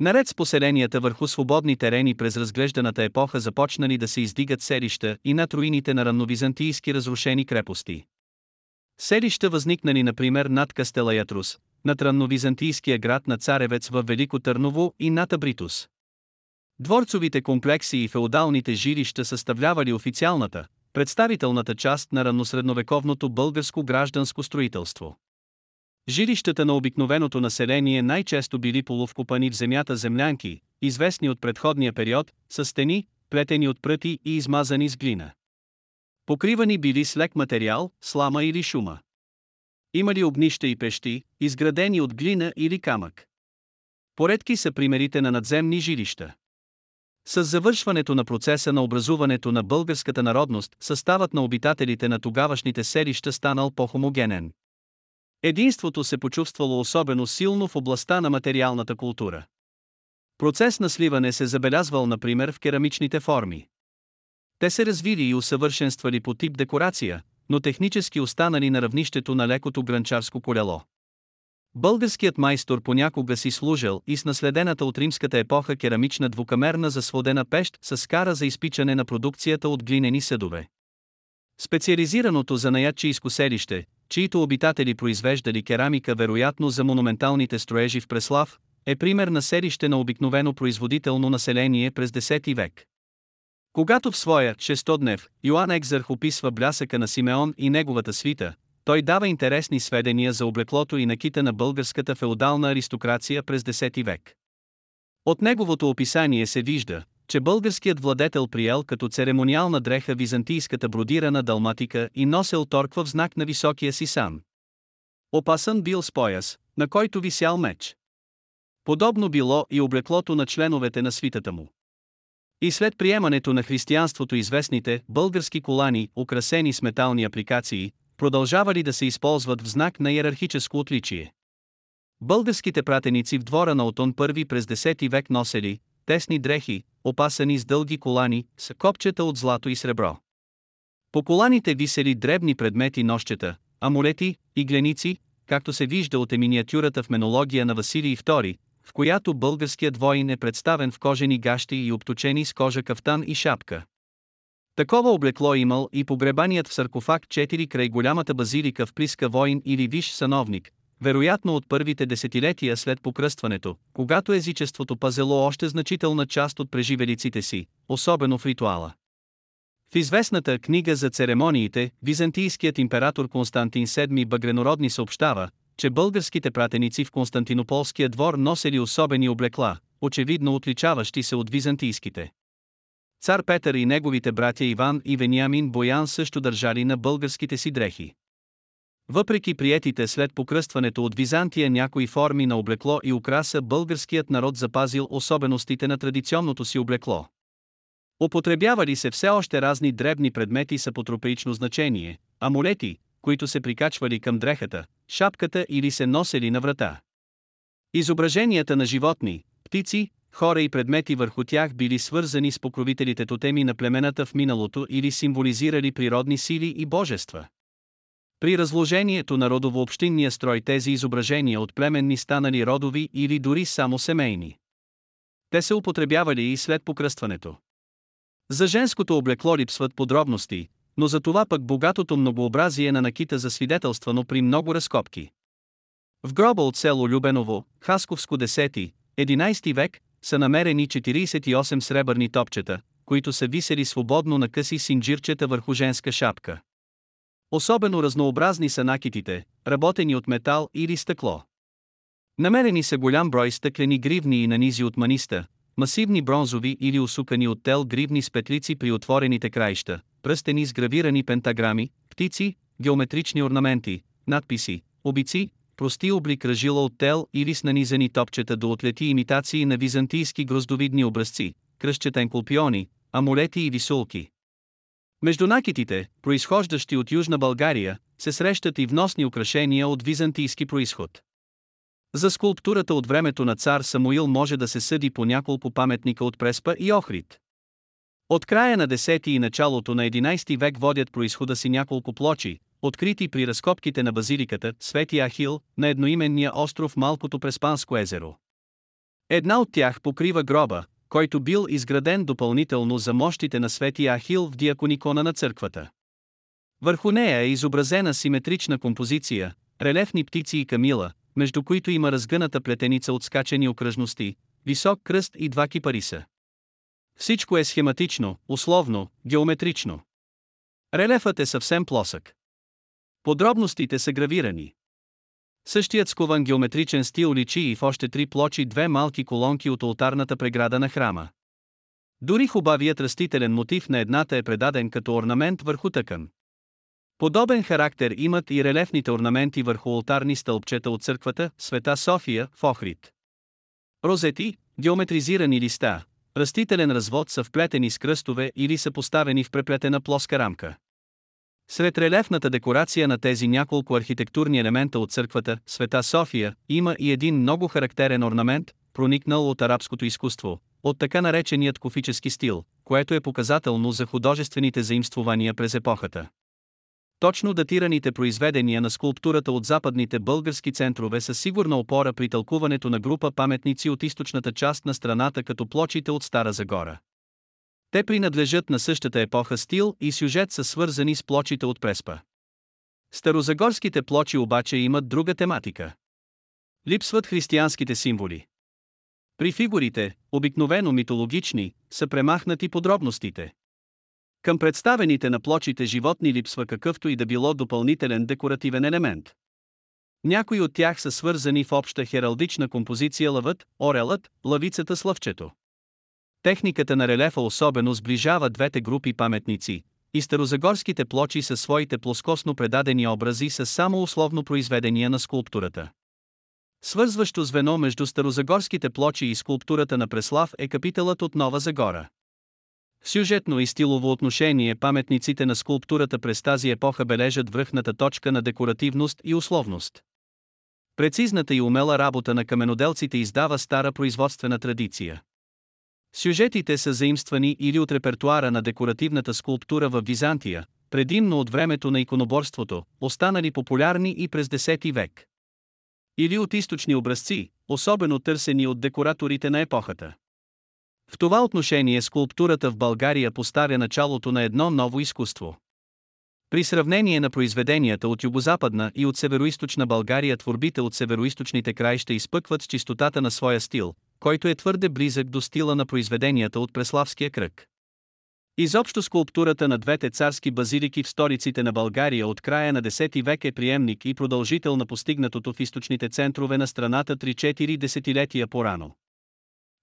Наред с поселенията върху свободни терени през разглежданата епоха започнали да се издигат селища и над руините на ранновизантийски разрушени крепости. Селища възникнали например над Кастела Ятрус, над ранновизантийския град на Царевец в Велико Търново и над Абритус. Дворцовите комплекси и феодалните жилища съставлявали официалната, представителната част на ранносредновековното българско гражданско строителство. Жилищата на обикновеното население най-често били полувкопани в земята землянки, известни от предходния период, с стени, плетени от пръти и измазани с глина. Покривани били с лек материал, слама или шума. Имали огнища и пещи, изградени от глина или камък. Поредки са примерите на надземни жилища. С завършването на процеса на образуването на българската народност, съставът на обитателите на тогавашните селища станал по-хомогенен. Единството се почувствало особено силно в областта на материалната култура. Процес на сливане се забелязвал например в керамичните форми. Те се развили и усъвършенствали по тип декорация, но технически останали на равнището на лекото гранчарско колело. Българският майстор понякога си служил и с наследената от римската епоха керамична двукамерна засводена пещ с скара за изпичане на продукцията от глинени съдове. Специализираното за наядчийско селище, чието обитатели произвеждали керамика вероятно за монументалните строежи в Преслав, е пример на селище на обикновено производително население през 10 век. Когато в своя шестоднев Йоан Екзърх описва блясъка на Симеон и неговата свита, той дава интересни сведения за облеклото и накита на българската феодална аристокрация през 10 век. От неговото описание се вижда, че българският владетел приел като церемониална дреха византийската бродирана далматика и носел торква в знак на високия си сан. Опасан бил с пояс, на който висял меч. Подобно било и облеклото на членовете на свитата му. И след приемането на християнството известните български колани, украсени с метални апликации, продължавали да се използват в знак на иерархическо отличие. Българските пратеници в двора на Отон I през 10 век носели тесни дрехи, опасани с дълги колани, с копчета от злато и сребро. По коланите висели дребни предмети нощчета, амулети, игленици, както се вижда от еминиатюрата в менология на Василий II, в която българският воин е представен в кожени гащи и обточени с кожа кафтан и шапка. Такова облекло имал и погребаният в саркофаг 4 край голямата базилика в Плиска воин или виш сановник, вероятно от първите десетилетия след покръстването, когато езичеството пазело още значителна част от преживелиците си, особено в ритуала. В известната книга за церемониите, византийският император Константин VII Багренородни съобщава, че българските пратеници в Константинополския двор носели особени облекла, очевидно отличаващи се от византийските. Цар Петър и неговите братя Иван и Вениамин Боян също държали на българските си дрехи. Въпреки приетите след покръстването от Византия някои форми на облекло и украса, българският народ запазил особеностите на традиционното си облекло. Употребявали се все още разни дребни предмети с апотропеично значение, амулети, които се прикачвали към дрехата, шапката или се носели на врата. Изображенията на животни, птици, хора и предмети върху тях били свързани с покровителите тотеми на племената в миналото или символизирали природни сили и божества. При разложението на родово-общинния строй тези изображения от племенни станали родови или дори само семейни. Те се употребявали и след покръстването. За женското облекло липсват подробности, но за това пък богатото многообразие на накита засвидетелствано при много разкопки. В гроба от село Любеново, Хасковско 10-11 век, са намерени 48 сребърни топчета, които са висели свободно на къси синджирчета върху женска шапка. Особено разнообразни са накитите, работени от метал или стъкло. Намерени са голям брой стъклени гривни и нанизи от маниста, масивни бронзови или усукани от тел гривни с петлици при отворените краища, пръстени с гравирани пентаграми, птици, геометрични орнаменти, надписи, обици, прости облик ръжила от тел или с нанизани топчета до отлети имитации на византийски гроздовидни образци, кръщета енкулпиони, амулети и висулки. Между накитите, произхождащи от Южна България, се срещат и вносни украшения от византийски происход. За скулптурата от времето на цар Самуил може да се съди по няколко паметника от Преспа и Охрид. От края на 10 и началото на 11 век водят происхода си няколко плочи, открити при разкопките на базиликата Свети Ахил на едноименния остров Малкото Преспанско езеро. Една от тях покрива гроба, който бил изграден допълнително за мощите на Свети Ахил в диаконикона на църквата. Върху нея е изобразена симетрична композиция, релефни птици и камила, между които има разгъната плетеница от скачени окръжности, висок кръст и два кипариса. Всичко е схематично, условно, геометрично. Релефът е съвсем плосък. Подробностите са гравирани. Същият скован геометричен стил личи и в още три плочи две малки колонки от ултарната преграда на храма. Дори хубавият растителен мотив на едната е предаден като орнамент върху тъкан. Подобен характер имат и релефните орнаменти върху ултарни стълбчета от църквата Света София в Охрид. Розети, геометризирани листа, растителен развод са вплетени с кръстове или са поставени в преплетена плоска рамка. Сред релефната декорация на тези няколко архитектурни елемента от църквата, Света София, има и един много характерен орнамент, проникнал от арабското изкуство, от така нареченият кофически стил, което е показателно за художествените заимствования през епохата. Точно датираните произведения на скулптурата от западните български центрове са сигурна опора при тълкуването на група паметници от източната част на страната като плочите от Стара Загора. Те принадлежат на същата епоха стил и сюжет са свързани с плочите от Преспа. Старозагорските плочи обаче имат друга тематика. Липсват християнските символи. При фигурите, обикновено митологични, са премахнати подробностите. Към представените на плочите животни липсва какъвто и да било допълнителен декоративен елемент. Някои от тях са свързани в обща хералдична композиция лъвът, орелът, лъвицата с лъвчето. Техниката на релефа особено сближава двете групи паметници, и старозагорските плочи със своите плоскосно предадени образи са само условно произведения на скулптурата. Свързващо звено между старозагорските плочи и скулптурата на Преслав е капиталът от Нова Загора. Сюжетно и стилово отношение паметниците на скулптурата през тази епоха бележат връхната точка на декоративност и условност. Прецизната и умела работа на каменоделците издава стара производствена традиция. Сюжетите са заимствани или от репертуара на декоративната скулптура в Византия, предимно от времето на иконоборството, останали популярни и през 10 век. Или от източни образци, особено търсени от декораторите на епохата. В това отношение скулптурата в България поставя началото на едно ново изкуство. При сравнение на произведенията от югозападна и от североизточна България творбите от североизточните краища изпъкват с чистотата на своя стил, който е твърде близък до стила на произведенията от Преславския кръг. Изобщо скулптурата на двете царски базилики в столиците на България от края на 10 век е приемник и продължител на постигнатото в източните центрове на страната 3-4 десетилетия по-рано.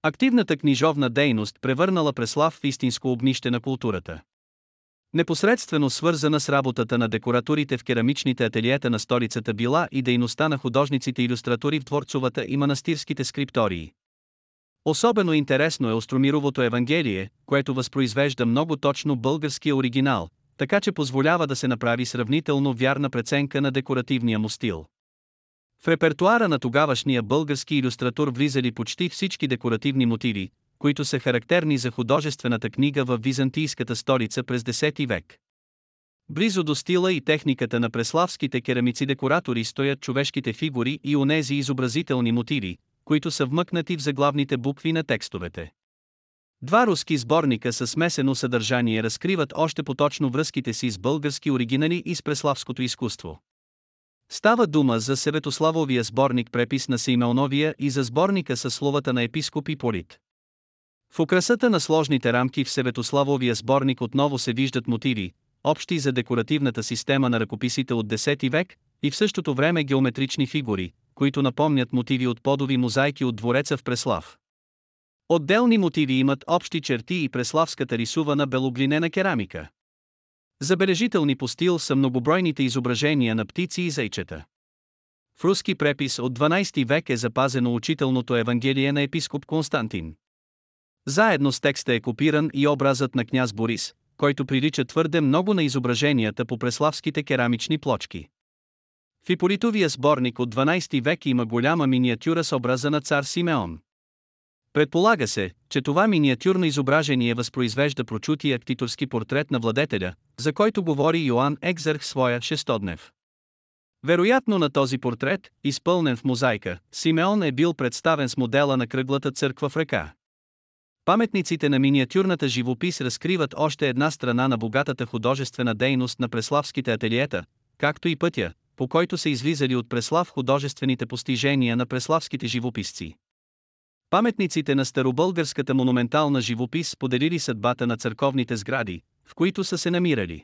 Активната книжовна дейност превърнала Преслав в истинско обнище на културата. Непосредствено свързана с работата на декоратурите в керамичните ателиета на столицата била и дейността на художниците-иллюстратори в дворцовата и манастирските скриптории. Особено интересно е Остромировото Евангелие, което възпроизвежда много точно българския оригинал, така че позволява да се направи сравнително вярна преценка на декоративния му стил. В репертуара на тогавашния български иллюстратор влизали почти всички декоративни мотиви, които са характерни за художествената книга в византийската столица през 10 век. Близо до стила и техниката на преславските керамици-декоратори стоят човешките фигури и онези изобразителни мотиви, които са вмъкнати в заглавните букви на текстовете. Два руски сборника със смесено съдържание разкриват още поточно връзките си с български оригинали и с преславското изкуство. Става дума за Севетославовия сборник препис на Симеоновия и за сборника със словата на епископ Полит. В украсата на сложните рамки в Севетославовия сборник отново се виждат мотиви, общи за декоративната система на ръкописите от 10 век, и в същото време геометрични фигури, които напомнят мотиви от подови мозайки от двореца в Преслав. Отделни мотиви имат общи черти и преславската рисувана белоглинена керамика. Забележителни по стил са многобройните изображения на птици и зайчета. В руски препис от 12 век е запазено учителното Евангелие на епископ Константин. Заедно с текста е копиран и образът на княз Борис, който прилича твърде много на изображенията по преславските керамични плочки. В Иполитовия сборник от 12 век има голяма миниатюра с образа на цар Симеон. Предполага се, че това миниатюрно изображение възпроизвежда прочутия актиторски портрет на владетеля, за който говори Йоанн Екзърх в своя шестоднев. Вероятно на този портрет, изпълнен в мозайка, Симеон е бил представен с модела на кръглата църква в ръка. Паметниците на миниатюрната живопис разкриват още една страна на богатата художествена дейност на преславските ателиета, както и пътя, по който са излизали от Преслав художествените постижения на преславските живописци. Паметниците на старобългарската монументална живопис споделили съдбата на църковните сгради, в които са се намирали.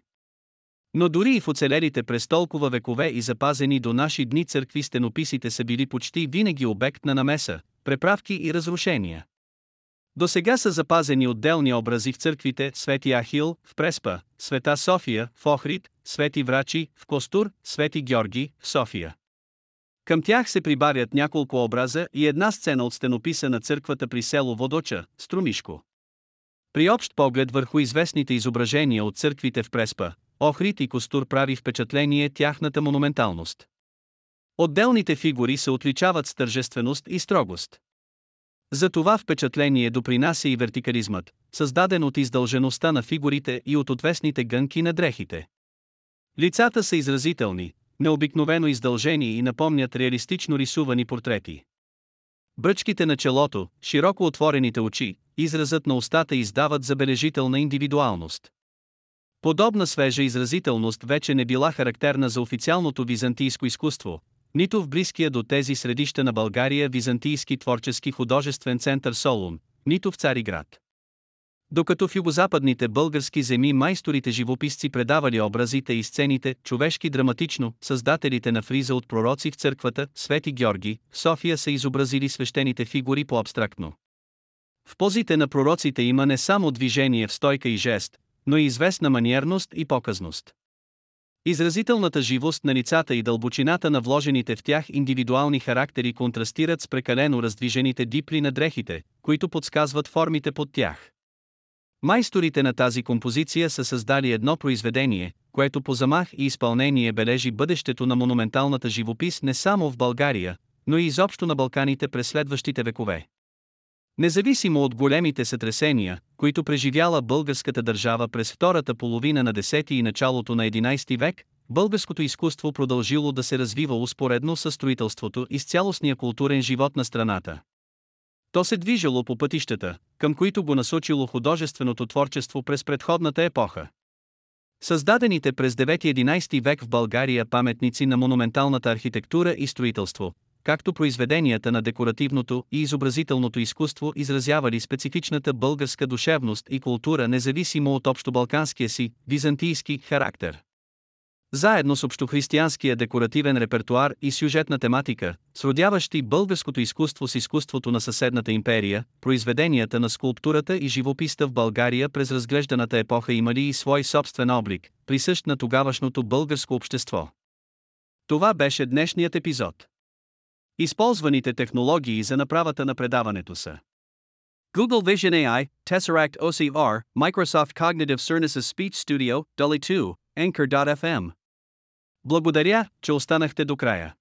Но дори и в оцелелите през толкова векове и запазени до наши дни църкви стенописите са били почти винаги обект на намеса, преправки и разрушения. До сега са запазени отделни образи в църквите Свети Ахил в Преспа, Света София в Охрид, Свети Врачи в Костур, Свети Георги в София. Към тях се прибавят няколко образа и една сцена от стенописа на църквата при село Водоча, Струмишко. При общ поглед върху известните изображения от църквите в Преспа, Охрид и Костур прави впечатление тяхната монументалност. Отделните фигури се отличават с тържественост и строгост. За това впечатление допринася и вертикализмът, създаден от издължеността на фигурите и от отвесните гънки на дрехите. Лицата са изразителни, необикновено издължени и напомнят реалистично рисувани портрети. Бръчките на челото, широко отворените очи, изразът на устата издават забележителна индивидуалност. Подобна свежа изразителност вече не била характерна за официалното византийско изкуство, нито в близкия до тези средища на България Византийски творчески художествен център Солун, нито в Цариград. Докато в югозападните български земи майсторите живописци предавали образите и сцените, човешки драматично, създателите на фриза от пророци в църквата, Свети Георги, София са изобразили свещените фигури по-абстрактно. В позите на пророците има не само движение в стойка и жест, но и известна маниерност и показност. Изразителната живост на лицата и дълбочината на вложените в тях индивидуални характери контрастират с прекалено раздвижените дипли на дрехите, които подсказват формите под тях. Майсторите на тази композиция са създали едно произведение, което по замах и изпълнение бележи бъдещето на монументалната живопис не само в България, но и изобщо на Балканите през следващите векове. Независимо от големите сътресения, които преживяла българската държава през втората половина на 10 и началото на 11 век, българското изкуство продължило да се развива успоредно с строителството и с цялостния културен живот на страната. То се движило по пътищата, към които го насочило художественото творчество през предходната епоха. Създадените през 9-11 век в България паметници на монументалната архитектура и строителство, както произведенията на декоративното и изобразителното изкуство изразявали специфичната българска душевност и култура независимо от общобалканския си, византийски характер. Заедно с общохристиянския декоративен репертуар и сюжетна тематика, сродяващи българското изкуство с изкуството на съседната империя, произведенията на скулптурата и живописта в България през разглежданата епоха имали и свой собствен облик, присъщ на тогавашното българско общество. Това беше днешният епизод. Използваните технологии за направата на предаването са Google Vision AI, Tesseract OCR, Microsoft Cognitive Services Speech Studio, Dolly 2, Anchor.fm. Благодаря, че останахте до края.